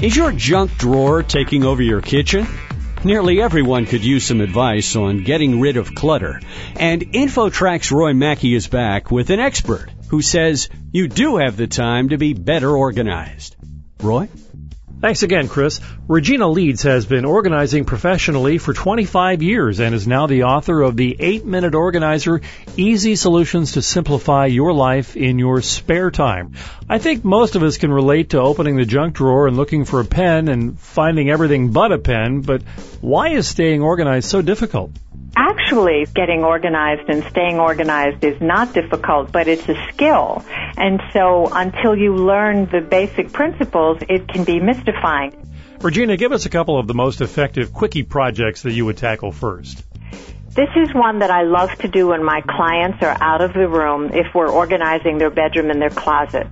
Is your junk drawer taking over your kitchen? Nearly everyone could use some advice on getting rid of clutter. And InfoTrack's Roy Mackey is back with an expert who says you do have the time to be better organized. Roy? Thanks again, Chris. Regina Leeds has been organizing professionally for 25 years and is now the author of the 8 Minute Organizer Easy Solutions to Simplify Your Life in Your Spare Time. I think most of us can relate to opening the junk drawer and looking for a pen and finding everything but a pen, but why is staying organized so difficult? Actually getting organized and staying organized is not difficult, but it's a skill. And so until you learn the basic principles, it can be mystifying. Regina, give us a couple of the most effective quickie projects that you would tackle first. This is one that I love to do when my clients are out of the room if we're organizing their bedroom and their closet.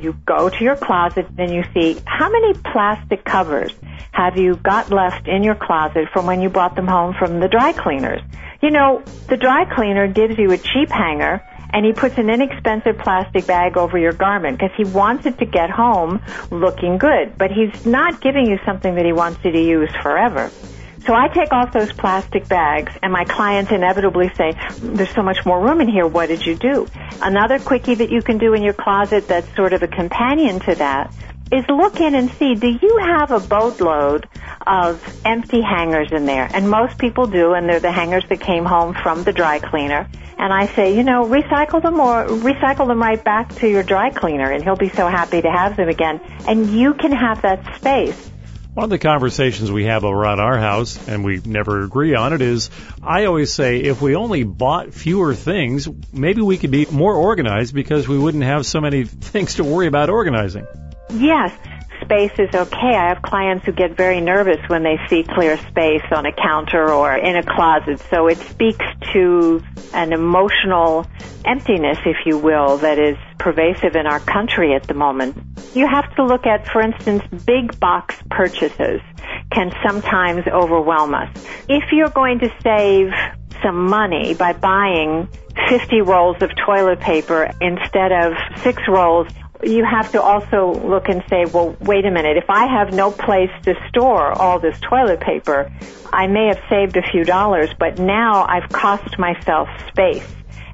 You go to your closet and you see how many plastic covers have you got left in your closet from when you brought them home from the dry cleaners? You know, the dry cleaner gives you a cheap hanger and he puts an inexpensive plastic bag over your garment because he wants it to get home looking good, but he's not giving you something that he wants you to use forever. So I take off those plastic bags and my clients inevitably say, there's so much more room in here, what did you do? Another quickie that you can do in your closet that's sort of a companion to that is look in and see, do you have a boatload of empty hangers in there? And most people do, and they're the hangers that came home from the dry cleaner. And I say, you know, recycle them or recycle them right back to your dry cleaner and he'll be so happy to have them again. And you can have that space. One of the conversations we have around our house, and we never agree on it, is I always say if we only bought fewer things, maybe we could be more organized because we wouldn't have so many things to worry about organizing. Yes, space is okay. I have clients who get very nervous when they see clear space on a counter or in a closet. So it speaks to an emotional emptiness, if you will, that is pervasive in our country at the moment. You have to look at, for instance, big box purchases can sometimes overwhelm us. If you're going to save some money by buying 50 rolls of toilet paper instead of six rolls, you have to also look and say, well, wait a minute, if I have no place to store all this toilet paper, I may have saved a few dollars, but now I've cost myself space.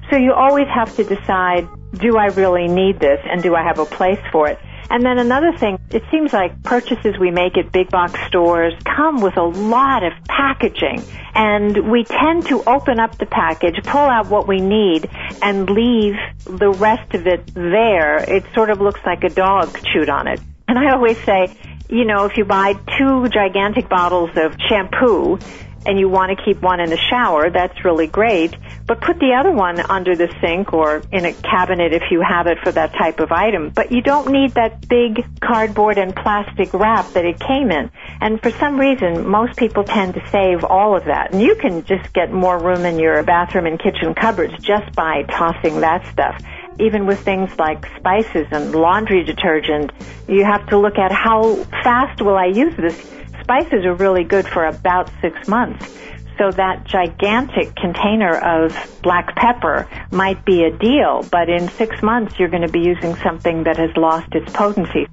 So you always have to decide, do I really need this and do I have a place for it? And then another thing, it seems like purchases we make at big box stores come with a lot of packaging. And we tend to open up the package, pull out what we need, and leave the rest of it there. It sort of looks like a dog chewed on it. And I always say, you know, if you buy two gigantic bottles of shampoo, and you want to keep one in the shower, that's really great. But put the other one under the sink or in a cabinet if you have it for that type of item. But you don't need that big cardboard and plastic wrap that it came in. And for some reason, most people tend to save all of that. And you can just get more room in your bathroom and kitchen cupboards just by tossing that stuff even with things like spices and laundry detergent, you have to look at how fast will I use this spices are really good for about six months. So that gigantic container of black pepper might be a deal, but in six months you're going to be using something that has lost its potency.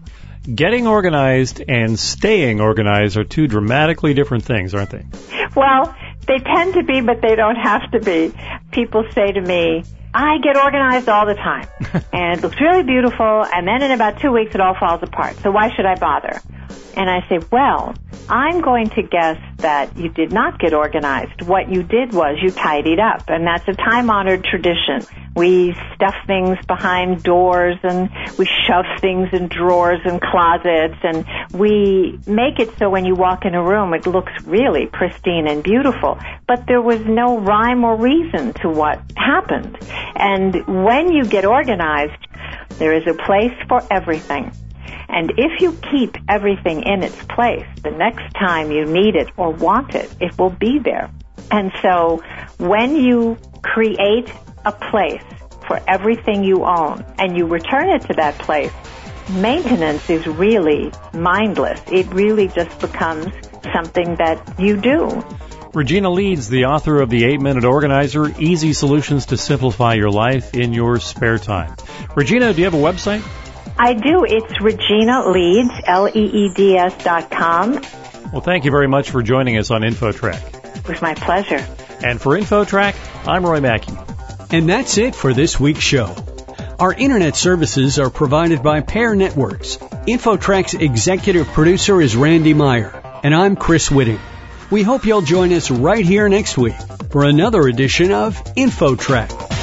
Getting organized and staying organized are two dramatically different things, aren't they? Well, they tend to be, but they don't have to be. People say to me, I get organized all the time. and it looks really beautiful, and then in about two weeks it all falls apart. So why should I bother? And I say, well, I'm going to guess that you did not get organized. What you did was you tidied up, and that's a time-honored tradition. We stuff things behind doors and we shove things in drawers and closets and we make it so when you walk in a room it looks really pristine and beautiful. But there was no rhyme or reason to what happened. And when you get organized, there is a place for everything. And if you keep everything in its place, the next time you need it or want it, it will be there. And so when you create a place for everything you own and you return it to that place, maintenance is really mindless. It really just becomes something that you do. Regina Leeds, the author of The 8 Minute Organizer Easy Solutions to Simplify Your Life in Your Spare Time. Regina, do you have a website? I do. It's Regina Leeds, L-E-E-D-S dot com. Well, thank you very much for joining us on InfoTrack. It was my pleasure. And for InfoTrack, I'm Roy Mackey. And that's it for this week's show. Our internet services are provided by Pair Networks. InfoTrack's executive producer is Randy Meyer, and I'm Chris Whitting. We hope you'll join us right here next week for another edition of InfoTrack.